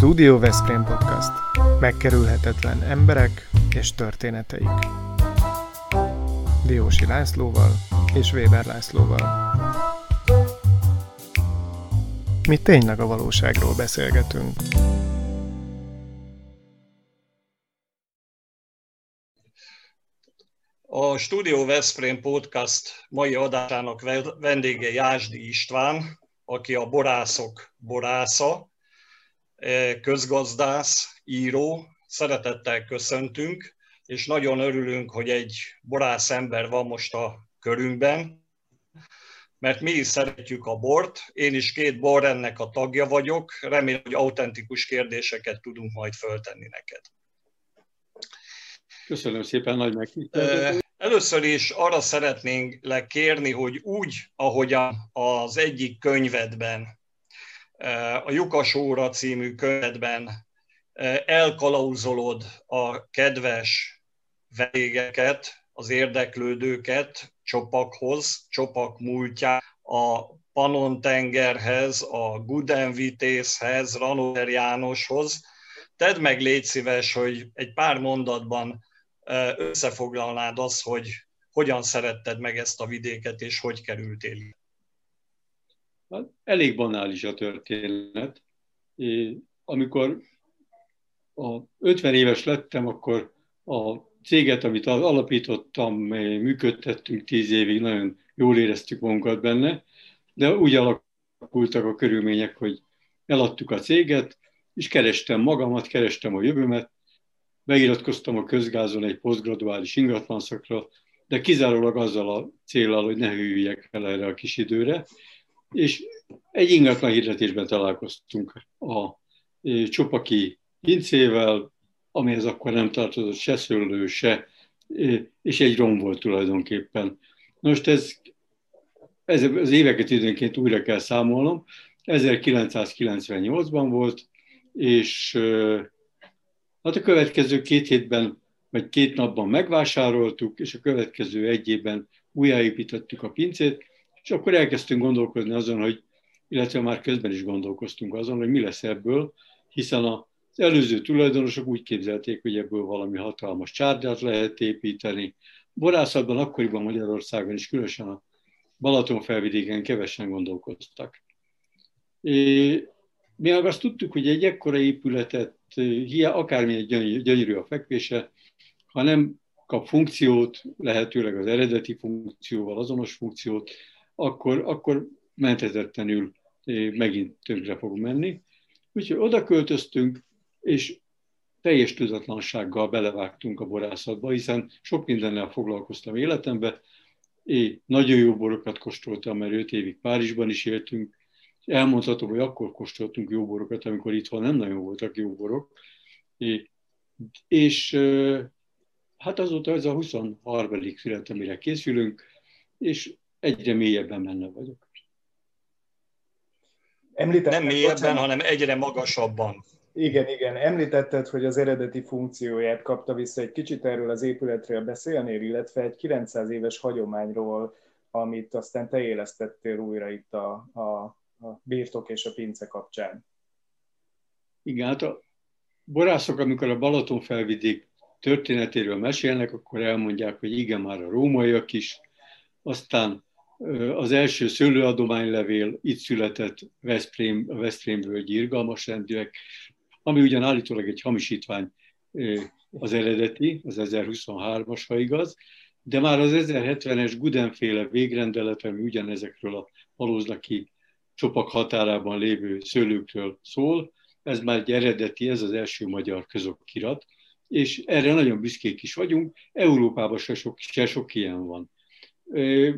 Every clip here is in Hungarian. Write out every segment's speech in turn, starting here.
Studio Veszprém Podcast. Megkerülhetetlen emberek és történeteik. Diósi Lászlóval és Weber Lászlóval. Mi tényleg a valóságról beszélgetünk. A Studio Veszprém Podcast mai adásának vendége Jásdi István, aki a borászok borásza, közgazdász, író, szeretettel köszöntünk, és nagyon örülünk, hogy egy borász ember van most a körünkben, mert mi is szeretjük a bort, én is két borrennek a tagja vagyok, remélem, hogy autentikus kérdéseket tudunk majd föltenni neked. Köszönöm szépen, nagy megtiszteltetés. E, először is arra szeretnénk lekérni, hogy úgy, ahogy az egyik könyvedben a Jukas óra című könyvedben elkalauzolod a kedves vendégeket, az érdeklődőket Csopakhoz, Csopak múltjá, a Panon-tengerhez, a Gudenvitészhez, Ranover Jánoshoz. Tedd meg, légy szíves, hogy egy pár mondatban összefoglalnád azt, hogy hogyan szeretted meg ezt a vidéket, és hogy kerültél. Hát elég banális a történet. Amikor a 50 éves lettem, akkor a céget, amit alapítottam, működtettünk 10 évig, nagyon jól éreztük magunkat benne, de úgy alakultak a körülmények, hogy eladtuk a céget, és kerestem magamat, kerestem a jövőmet, megiratkoztam a közgázon egy posztgraduális ingatlanszakra, de kizárólag azzal a célral, hogy ne hűljek el erre a kis időre, és egy ingatlan hirdetésben találkoztunk a Csopaki pincével, amihez akkor nem tartozott se szőlő, se, és egy rom volt tulajdonképpen. Most ez, ez az éveket időnként újra kell számolnom. 1998-ban volt, és hát a következő két hétben, vagy két napban megvásároltuk, és a következő egy évben újjáépítettük a pincét, és akkor elkezdtünk gondolkozni azon, hogy, illetve már közben is gondolkoztunk azon, hogy mi lesz ebből, hiszen az előző tulajdonosok úgy képzelték, hogy ebből valami hatalmas csárdát lehet építeni. Borászatban akkoriban Magyarországon is, különösen a Balatonfelvidéken kevesen gondolkoztak. Mi meg azt tudtuk, hogy egy ekkora épületet, hiá, akármilyen gyönyörű a fekvése, ha nem kap funkciót, lehetőleg az eredeti funkcióval azonos funkciót, akkor, akkor menthetetlenül megint tönkre fog menni. Úgyhogy oda költöztünk, és teljes tudatlansággal belevágtunk a borászatba, hiszen sok mindennel foglalkoztam életemben. Én nagyon jó borokat kóstoltam, mert öt évig Párizsban is éltünk. Elmondhatom, hogy akkor kóstoltunk jó borokat, amikor itthon nem nagyon voltak jó borok. És eh, hát azóta ez a 23. szület, amire készülünk, és egyre mélyebben benne vagyok. Említetted, nem mélyebben, bocsánat, hanem egyre magasabban. Igen, igen. Említetted, hogy az eredeti funkcióját kapta vissza. Egy kicsit erről az épületről beszélnél, illetve egy 900 éves hagyományról, amit aztán te élesztettél újra itt a, a, a birtok és a pince kapcsán. Igen, hát a borászok, amikor a Balaton felvidék történetéről mesélnek, akkor elmondják, hogy igen, már a rómaiak is, aztán az első szőlőadománylevél itt született Veszprém, a Veszprém völgyi irgalmas rendűek, ami ugyan állítólag egy hamisítvány az eredeti, az 1023-as, ha igaz, de már az 1070-es Gudenféle végrendelet, ami ugyanezekről a valóznaki csopak határában lévő szőlőkről szól, ez már egy eredeti, ez az első magyar közokirat, és erre nagyon büszkék is vagyunk, Európában se sok, se sok ilyen van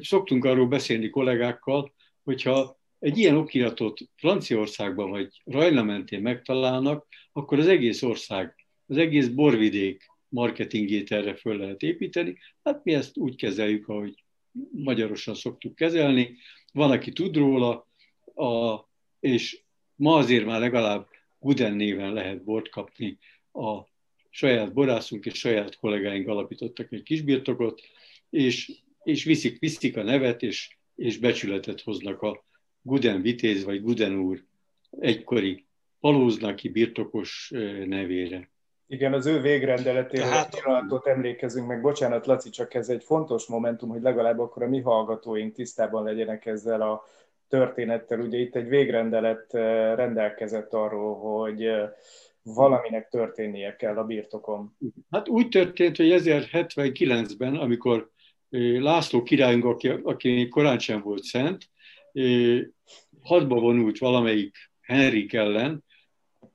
szoktunk arról beszélni kollégákkal, hogyha egy ilyen okiratot Franciaországban vagy Rajna mentén megtalálnak, akkor az egész ország, az egész borvidék marketingét erre föl lehet építeni. Hát mi ezt úgy kezeljük, ahogy magyarosan szoktuk kezelni. Van, aki tud róla, a, és ma azért már legalább Guden néven lehet bort kapni. A saját borászunk és saját kollégáink alapítottak egy kisbirtokot, és és viszik, viszik a nevet, és, és becsületet hoznak a Guden Vitéz vagy Guden úr egykori Palóznaki birtokos nevére. Igen, az ő végrendeletére Tehát... pillanatot emlékezünk meg. Bocsánat, Laci, csak ez egy fontos momentum, hogy legalább akkor a mi hallgatóink tisztában legyenek ezzel a történettel. Ugye itt egy végrendelet rendelkezett arról, hogy valaminek történnie kell a birtokom. Hát úgy történt, hogy 1079-ben, amikor László királyunk, aki, aki korán sem volt szent, hadba vonult valamelyik Henrik ellen,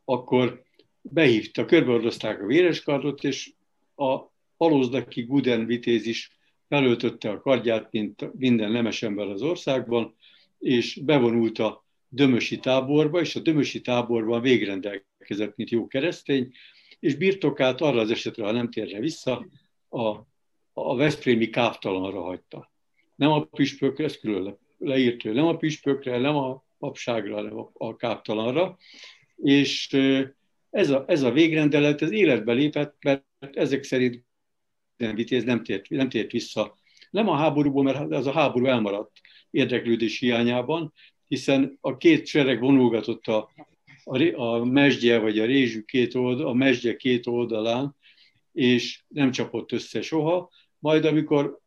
akkor behívta, körbeordozták a véreskardot, és a halózdaki Guden vitéz is felöltötte a kardját, mint minden nemes ember az országban, és bevonult a Dömösi táborba, és a Dömösi táborban végrendelkezett, mint jó keresztény, és birtokát arra az esetre, ha nem térne vissza, a, a Veszprémi káptalanra hagyta. Nem a püspökre, ez külön leírt, nem a püspökre, nem a papságra, hanem a, a káptalanra, és ez a, ez a végrendelet ez életbe lépett, mert ezek szerint nem vitéz nem tért, nem tért vissza. Nem a háborúból, mert az a háború elmaradt érdeklődés hiányában, hiszen a két sereg vonulgatott a, a, a mesdje vagy a rézsű két oldal, a mesdje két oldalán, és nem csapott össze soha. Majd amikor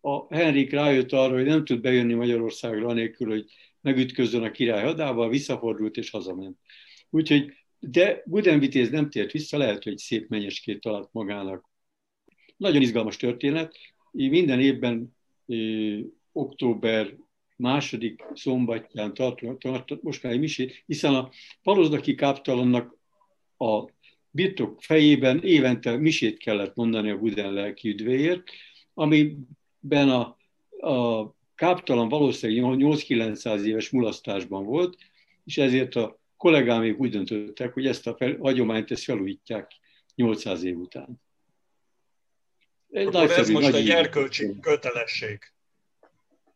a Henrik rájött arra, hogy nem tud bejönni Magyarországra anélkül, hogy megütközön a király hadával, visszafordult és hazament. Úgyhogy, de Budenvitéz nem tért vissza, lehet, hogy szép menyeskét talált magának. Nagyon izgalmas történet. Minden évben október második szombatján tartunk, tart, most már egy misét, hiszen a palozdaki káptalannak a birtok fejében évente misét kellett mondani a Buden lelki üdvéért, amiben a, a káptalan valószínűleg 8-900 éves mulasztásban volt, és ezért a kollégámék úgy döntöttek, hogy ezt a fel, hagyományt ezt felújítják 800 év után. Egy Akkor ez most egy erkölcsi kötelesség.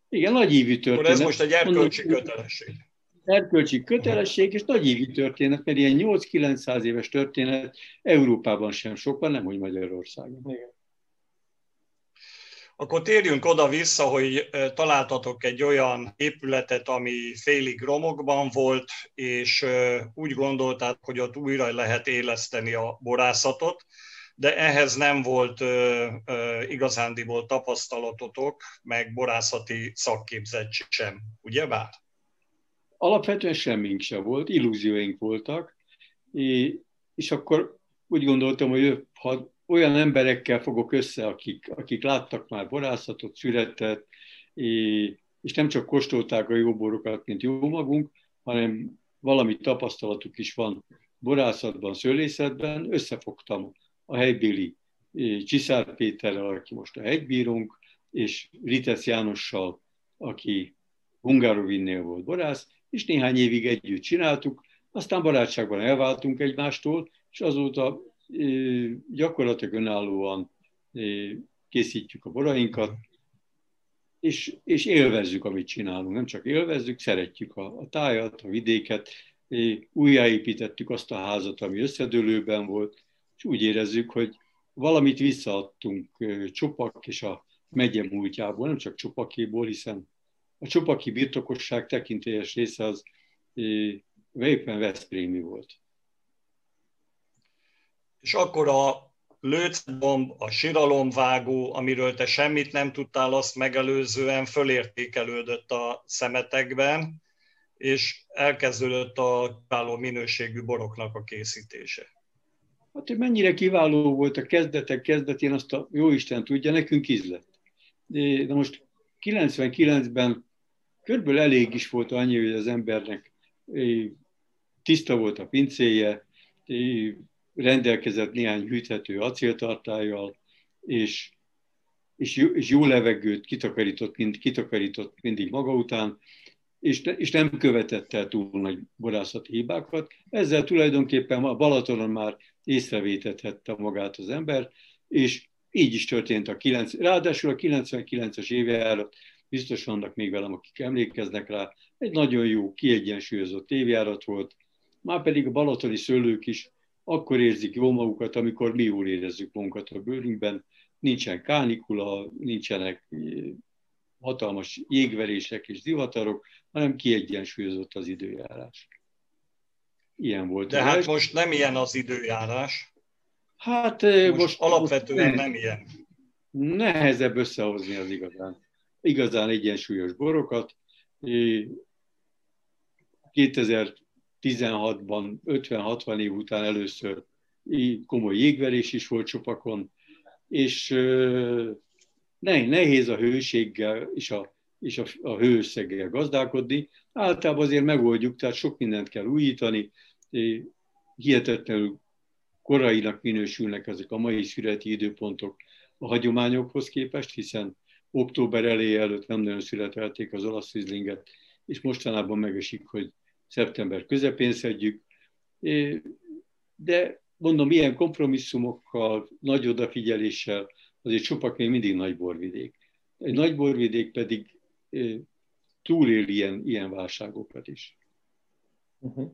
Igen, nagy ívű történet. Akkor ez most egy erkölcsi kötelesség. Erkölcsi kötelesség és nagy ívű történet, mert ilyen 8-900 éves történet Európában sem sok van, nem hogy Magyarországon. Igen. Akkor térjünk oda-vissza, hogy találtatok egy olyan épületet, ami félig romokban volt, és úgy gondolták, hogy ott újra lehet éleszteni a borászatot, de ehhez nem volt igazándiból tapasztalatotok, meg borászati szakképzettség sem, ugye bár? Alapvetően semmink sem volt, illúzióink voltak, és akkor úgy gondoltam, hogy ha olyan emberekkel fogok össze, akik, akik láttak már borászatot, született, és nem csak kóstolták a jó borokat, mint jó magunk, hanem valami tapasztalatuk is van borászatban, szőlészetben, összefogtam a helybéli Csiszár Péterrel, aki most a hegybírónk, és Ritesz Jánossal, aki Hungárovinnél volt borász, és néhány évig együtt csináltuk, aztán barátságban elváltunk egymástól, és azóta gyakorlatilag önállóan készítjük a borainkat, és, és élvezzük, amit csinálunk. Nem csak élvezzük, szeretjük a, a tájat, a vidéket, újjáépítettük azt a házat, ami összedőlőben volt, és úgy érezzük, hogy valamit visszaadtunk Csopak és a megye múltjából, nem csak Csopakéból, hiszen a Csopaki birtokosság tekintélyes része az éppen Veszprémi volt és akkor a lőcbomb, a siralomvágó, amiről te semmit nem tudtál azt megelőzően, fölértékelődött a szemetekben, és elkezdődött a kiváló minőségű boroknak a készítése. Hát, hogy mennyire kiváló volt a kezdetek kezdetén, azt a jó Isten tudja, nekünk íz lett. De most 99-ben körülbelül elég is volt annyi, hogy az embernek tiszta volt a pincéje, rendelkezett néhány hűthető acéltartályjal, és, és, jó, és jó levegőt kitakarított, mind, kitakarított mindig maga után, és, és nem követett el túl nagy borászati hibákat. Ezzel tulajdonképpen a Balatonon már észrevétethette magát az ember, és így is történt a 9, ráadásul a 99-es évjárat, biztos vannak még velem, akik emlékeznek rá, egy nagyon jó, kiegyensúlyozott évjárat volt, már pedig a balatoni szőlők is akkor érzik jól magukat, amikor mi jól érezzük magunkat a bőrünkben. Nincsen kánikula, nincsenek eh, hatalmas jégverések és zivatarok, hanem kiegyensúlyozott az időjárás. ilyen volt. De hát most nem ilyen az időjárás. Hát most, most alapvetően most nem ilyen. Nehezebb összehozni az igazán, igazán egyensúlyos borokat. 2016-ban, 50-60 év után először komoly jégverés is volt csopakon, és nehéz a hőséggel és a, és a, a hőösszeggel gazdálkodni. Általában azért megoldjuk, tehát sok mindent kell újítani, hihetetlenül korainak minősülnek ezek a mai születi időpontok a hagyományokhoz képest, hiszen október elé előtt nem nagyon születelték az olasz rizlinget, és mostanában megesik, hogy szeptember közepén szedjük. De mondom, ilyen kompromisszumokkal, nagy odafigyeléssel, azért Csupak még mindig nagy borvidék. Egy nagy borvidék pedig túlél ilyen, ilyen válságokat is. Uh-huh.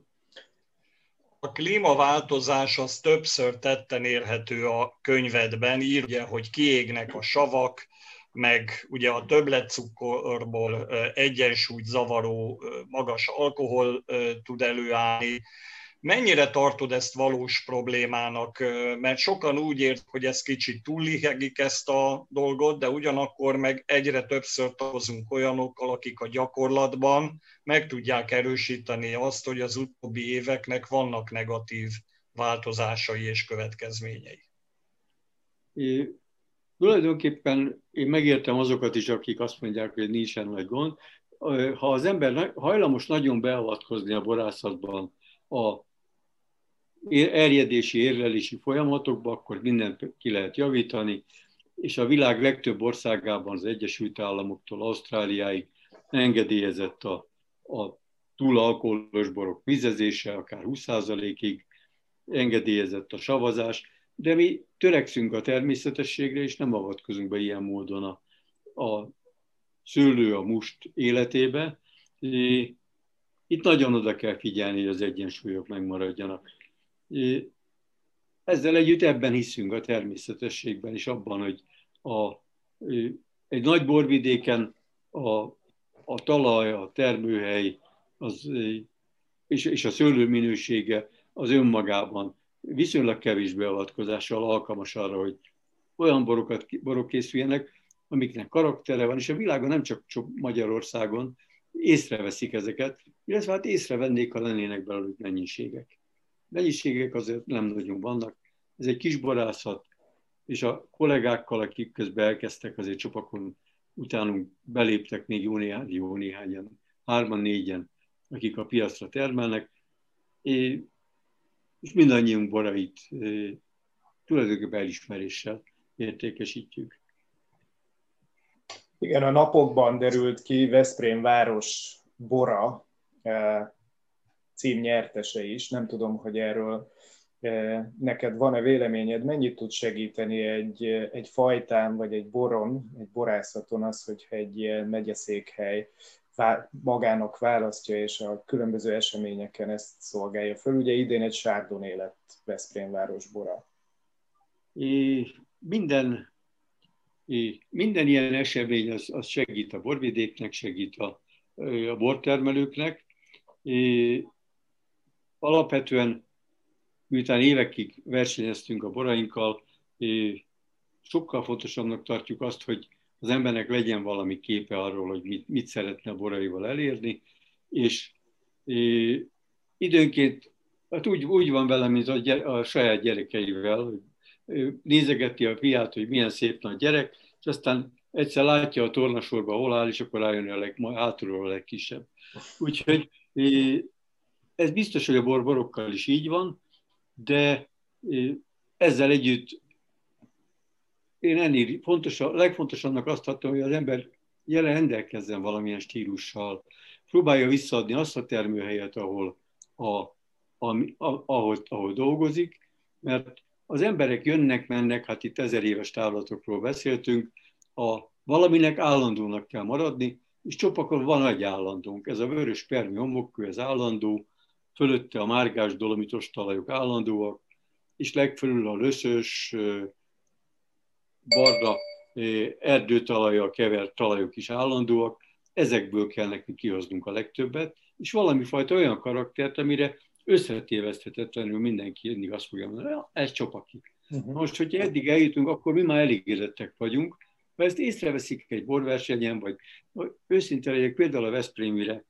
A klímaváltozás az többször tetten érhető a könyvedben, írja, hogy kiégnek a savak, meg ugye a többletcukorból egyensúlyt zavaró magas alkohol tud előállni. Mennyire tartod ezt valós problémának? Mert sokan úgy ért, hogy ez kicsit túllihegik ezt a dolgot, de ugyanakkor meg egyre többször találkozunk olyanokkal, akik a gyakorlatban meg tudják erősíteni azt, hogy az utóbbi éveknek vannak negatív változásai és következményei. Tulajdonképpen én megértem azokat is, akik azt mondják, hogy nincsen nagy gond. Ha az ember hajlamos nagyon beavatkozni a borászatban a erjedési, érlelési folyamatokba, akkor mindent ki lehet javítani, és a világ legtöbb országában, az Egyesült Államoktól Ausztráliáig engedélyezett a, a túlalkoholos borok vizezése, akár 20%-ig, engedélyezett a savazás, de mi törekszünk a természetességre, és nem avatkozunk be ilyen módon a, a szőlő, a must életébe. Itt nagyon oda kell figyelni, hogy az egyensúlyok megmaradjanak. Ezzel együtt ebben hiszünk a természetességben és abban, hogy a, egy nagy borvidéken a, a talaj, a termőhely az, és, és a szőlő minősége az önmagában viszonylag kevés beavatkozással alkalmas arra, hogy olyan borokat, borok készüljenek, amiknek karaktere van, és a világon nem csak, Magyarországon észreveszik ezeket, illetve hát észrevennék, ha lennének belőlük mennyiségek mennyiségek azért nem nagyon vannak. Ez egy kis borászat, és a kollégákkal, akik közben elkezdtek azért csopakon, utánunk beléptek még jó, néhány, jó néhányan, hárman, négyen, akik a piacra termelnek, és mindannyiunk borait tulajdonképpen elismeréssel értékesítjük. Igen, a napokban derült ki Veszprém város bora, cím nyertese is. Nem tudom, hogy erről neked van-e véleményed, mennyit tud segíteni egy, egy fajtán, vagy egy boron, egy borászaton az, hogyha egy megyeszékhely magának választja, és a különböző eseményeken ezt szolgálja föl. Ugye idén egy Chardonnay lett Veszprém város bora. É, minden, é, minden ilyen esemény az, az segít a borvidéknek, segít a, a bortermelőknek. Alapvetően, miután évekig versenyeztünk a borainkkal, sokkal fontosabbnak tartjuk azt, hogy az embernek legyen valami képe arról, hogy mit, mit szeretne a boraival elérni, és időnként hát úgy, úgy van vele, mint a, gyere, a saját gyerekeivel, hogy nézegeti a fiát, hogy milyen szép nagy gyerek, és aztán egyszer látja a tornasorba, hol áll, és akkor rájön a leg, hátulról a legkisebb. Úgyhogy ez biztos, hogy a borborokkal is így van, de ezzel együtt én ennél fontos, legfontosabbnak azt hattam, hogy az ember jelen rendelkezzen valamilyen stílussal, próbálja visszaadni azt a termőhelyet, ahol, a, a, a, ahol, ahol dolgozik, mert az emberek jönnek, mennek, hát itt ezer éves távlatokról beszéltünk, a, valaminek állandónak kell maradni, és csopakon van egy állandónk. Ez a vörös permi homokkő, ez állandó, fölötte a márgás dolomitos talajok állandóak, és legfelül a löszös, barna erdőtalajjal kevert talajok is állandóak, ezekből kell nekünk kihoznunk a legtöbbet, és valami fajta olyan karaktert, amire összetéveszthetetlenül mindenki mindig azt fogja mondani, ez csopaki. Uh-huh. Most, hogyha eddig eljutunk, akkor mi már elégedettek vagyunk. Ha ezt észreveszik egy borversenyen, vagy őszinte legyek, például a Veszprémire,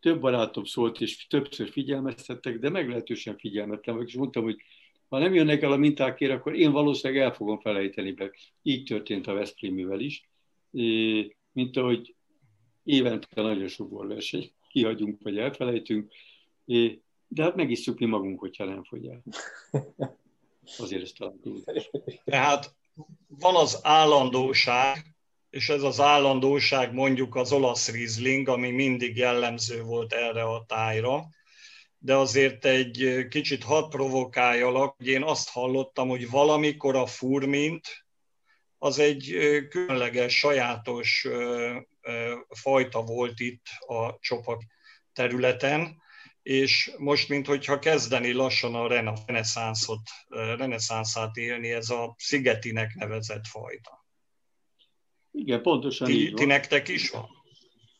több barátom szólt, és többször figyelmeztettek, de meglehetősen figyelmetlen vagyok, és mondtam, hogy ha nem jönnek el a mintákért, akkor én valószínűleg el fogom felejteni be. Így történt a Veszprémivel is, mint ahogy évente nagyon sok borverseny kihagyunk, vagy elfelejtünk, de hát megisszuk mi magunk, hogyha nem fogy el. Azért ezt talán Tehát van az állandóság, és ez az állandóság mondjuk az olasz rizling, ami mindig jellemző volt erre a tájra, de azért egy kicsit hadd provokáljalak, hogy én azt hallottam, hogy valamikor a furmint az egy különleges, sajátos fajta volt itt a csopak területen, és most, minthogyha kezdeni lassan a reneszánszot, reneszánszát élni, ez a szigetinek nevezett fajta. Igen, pontosan ti, így van. Ti nektek is van?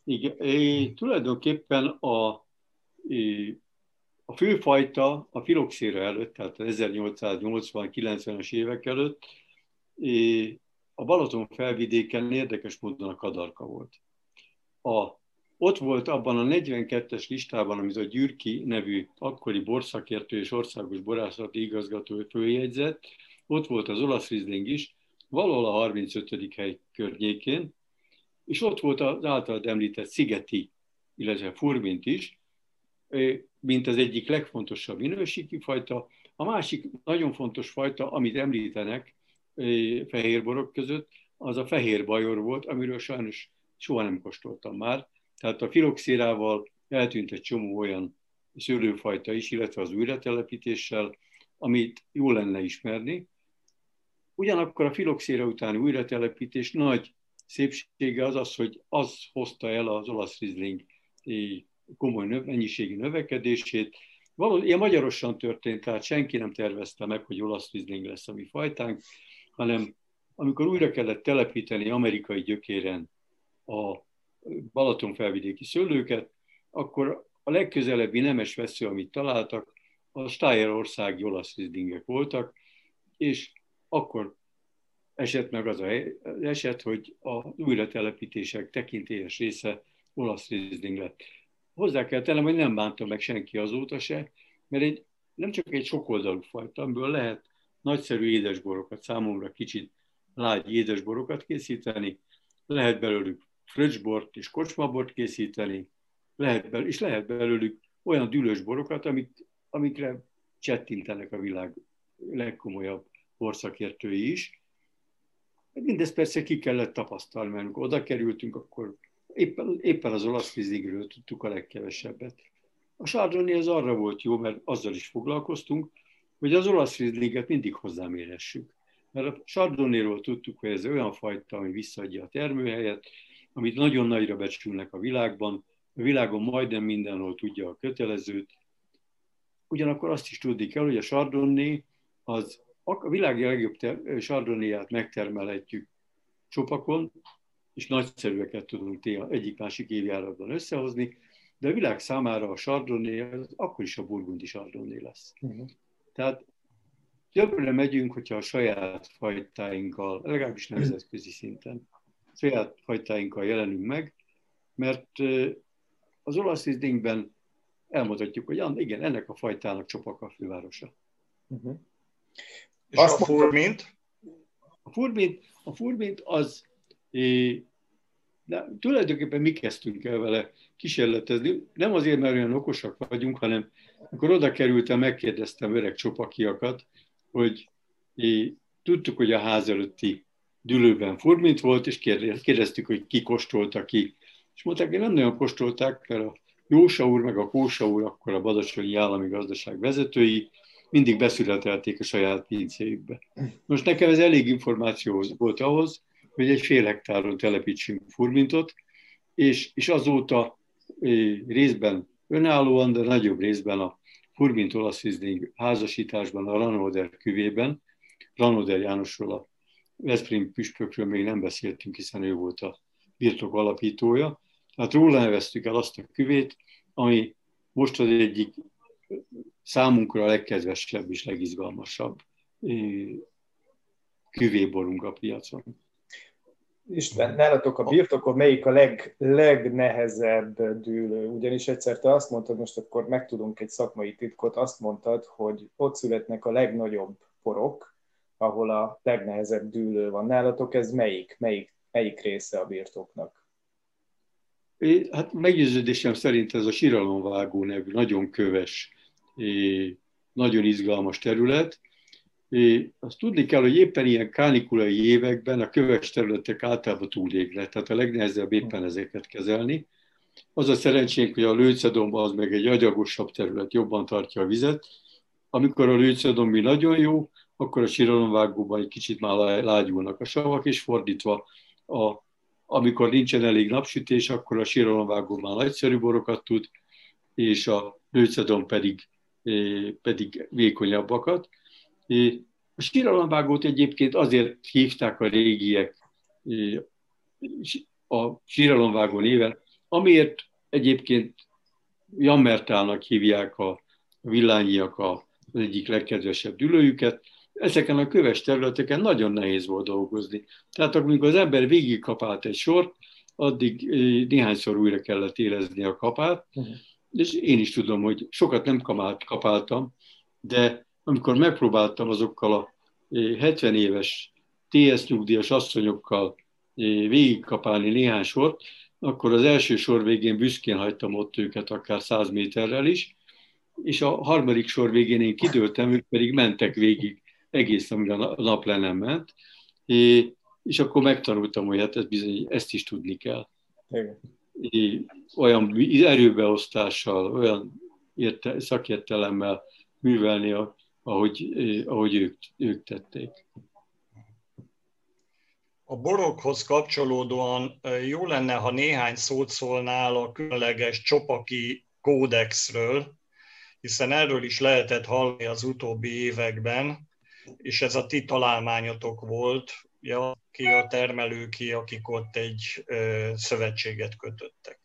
Igen, é, tulajdonképpen a, é, a főfajta a filoxéra előtt, tehát 1880-90-es évek előtt a Balaton felvidéken érdekes módon a kadarka volt. A, ott volt abban a 42-es listában, amit a Gyürki nevű akkori borszakértő és országos borászati igazgató följegyzett, ott volt az olasz rizling is, valahol a 35. hely környékén, és ott volt az általad említett szigeti, illetve furmint is, mint az egyik legfontosabb minőségi fajta. A másik nagyon fontos fajta, amit említenek fehérborok között, az a fehér bajor volt, amiről sajnos soha nem kóstoltam már. Tehát a filoxérával eltűnt egy csomó olyan szőlőfajta is, illetve az újratelepítéssel, amit jó lenne ismerni, Ugyanakkor a filoxéra utáni újratelepítés nagy szépsége az az, hogy az hozta el az olasz rizling komoly növ, mennyiségi növekedését. Valóban ilyen magyarosan történt, tehát senki nem tervezte meg, hogy olasz rizling lesz a mi fajtánk, hanem amikor újra kellett telepíteni amerikai gyökéren a Balaton felvidéki szőlőket, akkor a legközelebbi nemes vesző, amit találtak, a Stájerországi olasz rizlingek voltak, és akkor esett meg az, a, eset, hogy a újratelepítések tekintélyes része olasz Riesling lett. Hozzá kell tennem, hogy nem bánta meg senki azóta se, mert egy, nem csak egy sokoldalú fajta, amiből lehet nagyszerű édesborokat, számomra kicsit lágy édesborokat készíteni, lehet belőlük fröccsbort és kocsmabort készíteni, lehet belőlük, és lehet belőlük olyan dűlős borokat, amik, amikre csettintenek a világ legkomolyabb borszakértői is. Mindezt persze ki kellett tapasztalni, mert amikor oda kerültünk, akkor éppen, éppen az olasz fizikről tudtuk a legkevesebbet. A Chardonnay az arra volt jó, mert azzal is foglalkoztunk, hogy az olasz rizlinget mindig hozzámérhessük. Mert a Chardonnayról tudtuk, hogy ez olyan fajta, ami visszaadja a termőhelyet, amit nagyon nagyra becsülnek a világban, a világon majdnem mindenhol tudja a kötelezőt. Ugyanakkor azt is tudni kell, hogy a Chardonnay az a világ legjobb sardoniát megtermelhetjük csopakon, és nagyszerűeket tudunk egyik-másik évjáratban összehozni, de a világ számára a sardoni az akkor is a burgundi sardoni lesz. Uh-huh. Tehát többre megyünk, hogyha a saját fajtáinkkal, legalábbis nemzetközi szinten, saját fajtáinkkal jelenünk meg, mert az olasz izdingben elmondhatjuk, hogy igen, ennek a fajtának csopak a fővárosa. Uh-huh. És Azt a furmint? A furmint, a furmint az, é, de tulajdonképpen mi kezdtünk el vele kísérletezni, nem azért, mert olyan okosak vagyunk, hanem amikor oda kerültem, megkérdeztem öreg csopakiakat, hogy tudtuk, hogy a ház előtti dülőben furmint volt, és kérdeztük, hogy ki kóstolta ki. És mondták, hogy nem nagyon kóstolták, mert a Jósa úr meg a Kósa úr, akkor a Badacsonyi Állami Gazdaság vezetői, mindig beszületelték a saját pincéjükbe. Most nekem ez elég információ volt ahhoz, hogy egy fél hektáron telepítsünk furmintot, és, és azóta részben önállóan, de nagyobb részben a furmint olasz házasításban, a Ranoder küvében, Ranoder Jánosról, a Veszprém püspökről még nem beszéltünk, hiszen ő volt a birtok alapítója. Tehát róla neveztük el azt a küvét, ami most az egyik számunkra a legkedvesebb és legizgalmasabb küvéborunk a piacon. Isten, nálatok a birtokon melyik a leg, legnehezebb dűlő? Ugyanis egyszer te azt mondtad, most akkor megtudunk egy szakmai titkot, azt mondtad, hogy ott születnek a legnagyobb porok, ahol a legnehezebb dűlő van. Nálatok ez melyik? Melyik, melyik része a birtoknak? Hát meggyőződésem szerint ez a síralomvágó nevű nagyon köves, nagyon izgalmas terület, azt tudni kell, hogy éppen ilyen kánikulai években a köves területek általában túlégnek, tehát a legnehezebb éppen ezeket kezelni. Az a szerencsénk, hogy a lőcedomba az meg egy agyagosabb terület, jobban tartja a vizet. Amikor a lőcedombi nagyon jó, akkor a síralomvágóban egy kicsit már lágyulnak a savak, és fordítva, a, amikor nincsen elég napsütés, akkor a síralomvágóban nagyszerű borokat tud, és a lőcedom pedig, pedig vékonyabbakat. A síralomvágót egyébként azért hívták a régiek a síralomvágó néven, amiért egyébként Jammertának hívják a villányiak az egyik legkedvesebb dülőjüket. Ezeken a köves területeken nagyon nehéz volt dolgozni. Tehát amikor az ember végigkapált egy sort, addig néhányszor újra kellett érezni a kapát, uh-huh. és én is tudom, hogy sokat nem kapáltam, de amikor megpróbáltam azokkal a 70 eh, éves TS nyugdíjas asszonyokkal eh, végigkapálni néhány sort, akkor az első sor végén büszkén hagytam ott őket akár 100 méterrel is, és a harmadik sor végén én kidőltem, ők pedig mentek végig egész, amíg a nap le nem ment, és akkor megtanultam, hogy hát ez bizony, ezt is tudni kell. Igen. Olyan erőbeosztással, olyan érte, szakértelemmel művelni a ahogy, ahogy ők, ők tették. A borokhoz kapcsolódóan jó lenne, ha néhány szót szólnál a különleges csopaki kódexről, hiszen erről is lehetett hallani az utóbbi években, és ez a ti találmányotok volt, ja, ki a termelőki, akik ott egy ö, szövetséget kötöttek.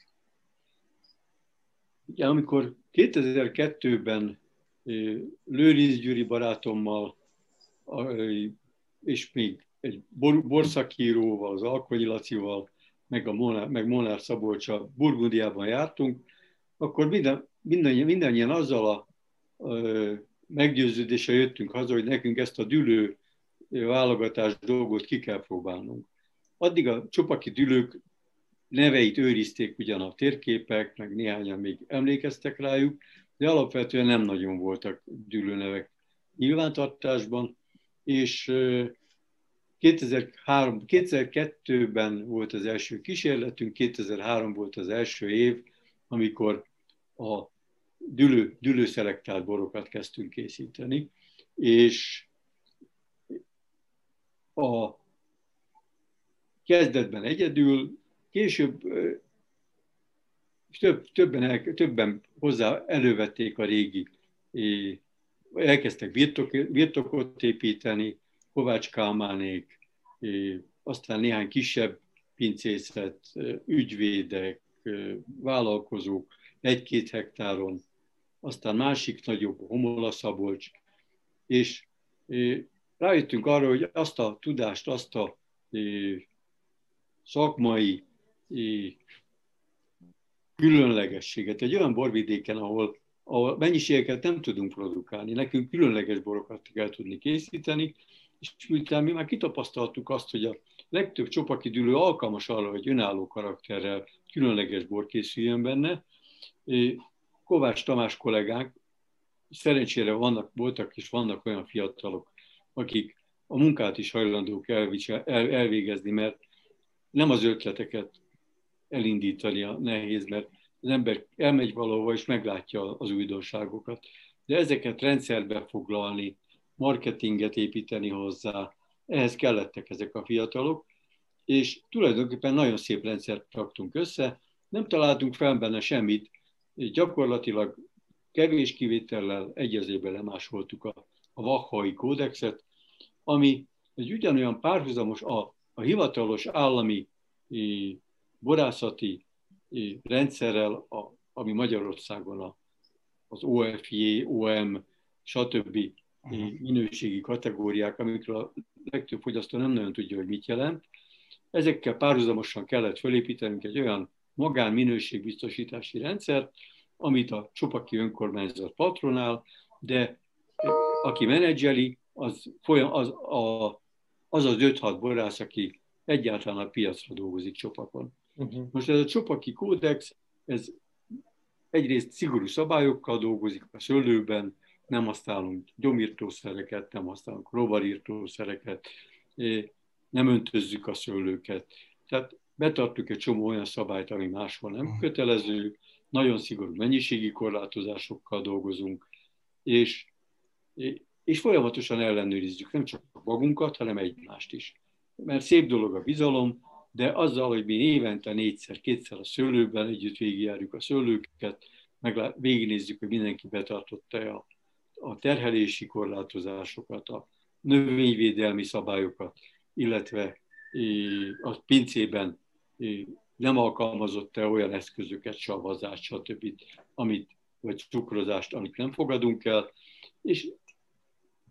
Ja, amikor 2002-ben Lőrinc Gyuri barátommal, és még egy borszakíróval, az Alkonyi Lacival, meg, a Monár, meg Monár Szabolcsa Burgundiában jártunk, akkor minden, mindannyian, mindannyian azzal a, meggyőződéssel jöttünk haza, hogy nekünk ezt a dülő válogatás dolgot ki kell próbálnunk. Addig a csopaki dülők neveit őrizték ugyan a térképek, meg néhányan még emlékeztek rájuk, de alapvetően nem nagyon voltak dűlőnevek nyilvántartásban, és 2003, 2002-ben volt az első kísérletünk, 2003 volt az első év, amikor a dülő, dülőszelektált borokat kezdtünk készíteni, és a kezdetben egyedül, később és több, többen, el, többen hozzá elővették a régi, elkezdtek birtok, birtokot építeni, Kovács Kálmánék, aztán néhány kisebb pincészet, ügyvédek, vállalkozók egy-két hektáron, aztán másik nagyobb, Homola Szabolcs, és rájöttünk arra, hogy azt a tudást, azt a szakmai különlegességet. Egy olyan borvidéken, ahol, ahol mennyiségeket nem tudunk produkálni, nekünk különleges borokat kell tudni készíteni, és miután mi már kitapasztaltuk azt, hogy a legtöbb csopaki dülő alkalmas arra, hogy önálló karakterrel különleges bor készüljön benne, Kovács Tamás kollégánk, szerencsére vannak, voltak és vannak olyan fiatalok, akik a munkát is hajlandók elvégezni, mert nem az ötleteket elindítani a nehéz, mert az ember elmegy valahova és meglátja az újdonságokat. De ezeket rendszerbe foglalni, marketinget építeni hozzá, ehhez kellettek ezek a fiatalok, és tulajdonképpen nagyon szép rendszert raktunk össze, nem találtunk fel benne semmit, gyakorlatilag kevés kivétellel egyezébe lemásoltuk a, a Vahai kódexet, ami egy ugyanolyan párhuzamos a, a hivatalos állami borászati rendszerrel, a, ami Magyarországon a, az OFJ, OM, stb. minőségi kategóriák, amikről a legtöbb fogyasztó nem nagyon tudja, hogy mit jelent. Ezekkel párhuzamosan kellett felépítenünk egy olyan magán minőségbiztosítási rendszert, amit a Csopaki önkormányzat patronál, de aki menedzseli, az, folyam, az, a, az az 5-6 borász, aki egyáltalán a piacra dolgozik Csopakon. Uh-huh. Most ez a Csopaki kódex, ez egyrészt szigorú szabályokkal dolgozik a szőlőben, nem használunk gyomírtószereket, nem használunk rovarírtószereket, nem öntözzük a szőlőket. Tehát betartjuk egy csomó olyan szabályt, ami máshol nem kötelező, nagyon szigorú mennyiségi korlátozásokkal dolgozunk, és, és folyamatosan ellenőrizzük nem csak magunkat, hanem egymást is. Mert szép dolog a bizalom, de azzal, hogy mi évente négyszer, kétszer a szőlőben együtt végigjárjuk a szőlőket, meg végignézzük, hogy mindenki betartotta a, a terhelési korlátozásokat, a növényvédelmi szabályokat, illetve a pincében nem alkalmazott-e olyan eszközöket, savazást, stb., amit, vagy cukrozást, amit nem fogadunk el, és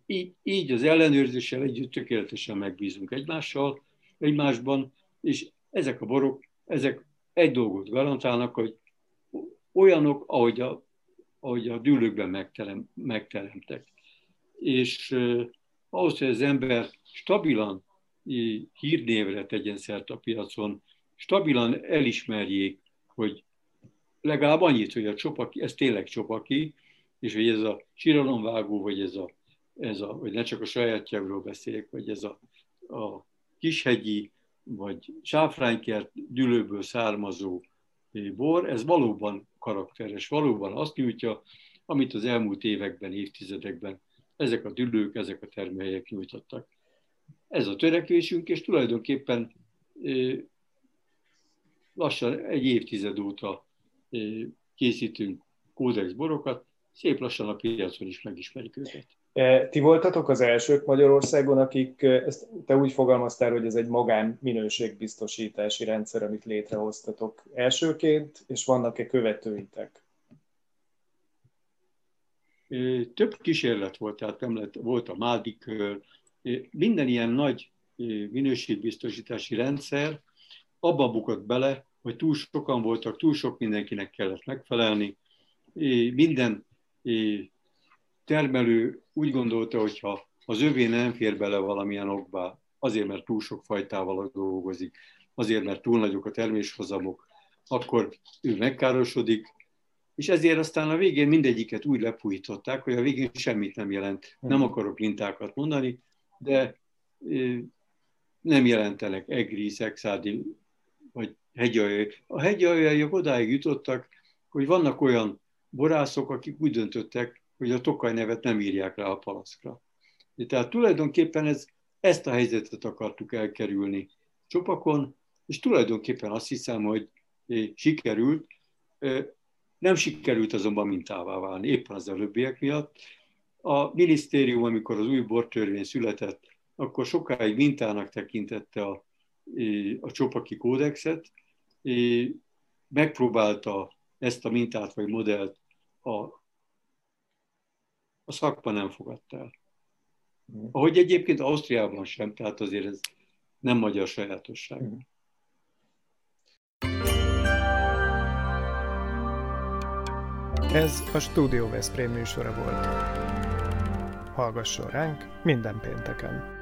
így, így az ellenőrzéssel együtt tökéletesen megbízunk egymással, egymásban, és ezek a borok, ezek egy dolgot garantálnak, hogy olyanok, ahogy a, ahogy a dűlőkben megterem, megteremtek. És uh, ahhoz, hogy az ember stabilan hírnévre tegyen szert a piacon, stabilan elismerjék, hogy legalább annyit, hogy a csopaki, ez tényleg csopaki, és hogy ez a síralomvágó, vagy ez a, ez a, hogy ne csak a sajátjáról beszéljek, vagy ez a, a kishegyi, vagy sáfránykert dülőből származó bor, ez valóban karakteres, valóban azt nyújtja, amit az elmúlt években, évtizedekben ezek a dülők, ezek a termelyek nyújtottak. Ez a törekvésünk, és tulajdonképpen lassan egy évtized óta készítünk kódex borokat, szép lassan a piacon is megismerik őket. E, ti voltatok az elsők Magyarországon, akik, e, ezt te úgy fogalmaztál, hogy ez egy magán minőségbiztosítási rendszer, amit létrehoztatok elsőként, és vannak-e követőitek? E, több kísérlet volt, tehát nem lett, volt a Mádi minden ilyen nagy minőségbiztosítási rendszer abba bukott bele, hogy túl sokan voltak, túl sok mindenkinek kellett megfelelni. Minden termelő úgy gondolta, hogy ha az övé nem fér bele valamilyen okba, azért, mert túl sok fajtával dolgozik, azért, mert túl nagyok a terméshozamok, akkor ő megkárosodik, és ezért aztán a végén mindegyiket úgy lepújították, hogy a végén semmit nem jelent. Nem hmm. akarok mintákat mondani, de nem jelentenek egri, szexádi vagy hegyaljai. A hegyaljaiak odáig jutottak, hogy vannak olyan borászok, akik úgy döntöttek, hogy a Tokaj nevet nem írják rá a palaszkra. Tehát tulajdonképpen ez, ezt a helyzetet akartuk elkerülni csopakon, és tulajdonképpen azt hiszem, hogy sikerült. Nem sikerült azonban mintává válni, éppen az előbbiek miatt. A minisztérium, amikor az új bortörvény született, akkor sokáig mintának tekintette a, a csopaki kódexet, megpróbálta ezt a mintát vagy modellt a, a szakma nem fogadta el. Mm. Ahogy egyébként Ausztriában sem, tehát azért ez nem magyar sajátosság. Mm. Ez a Studio Veszprém műsora volt. Hallgasson ránk minden pénteken!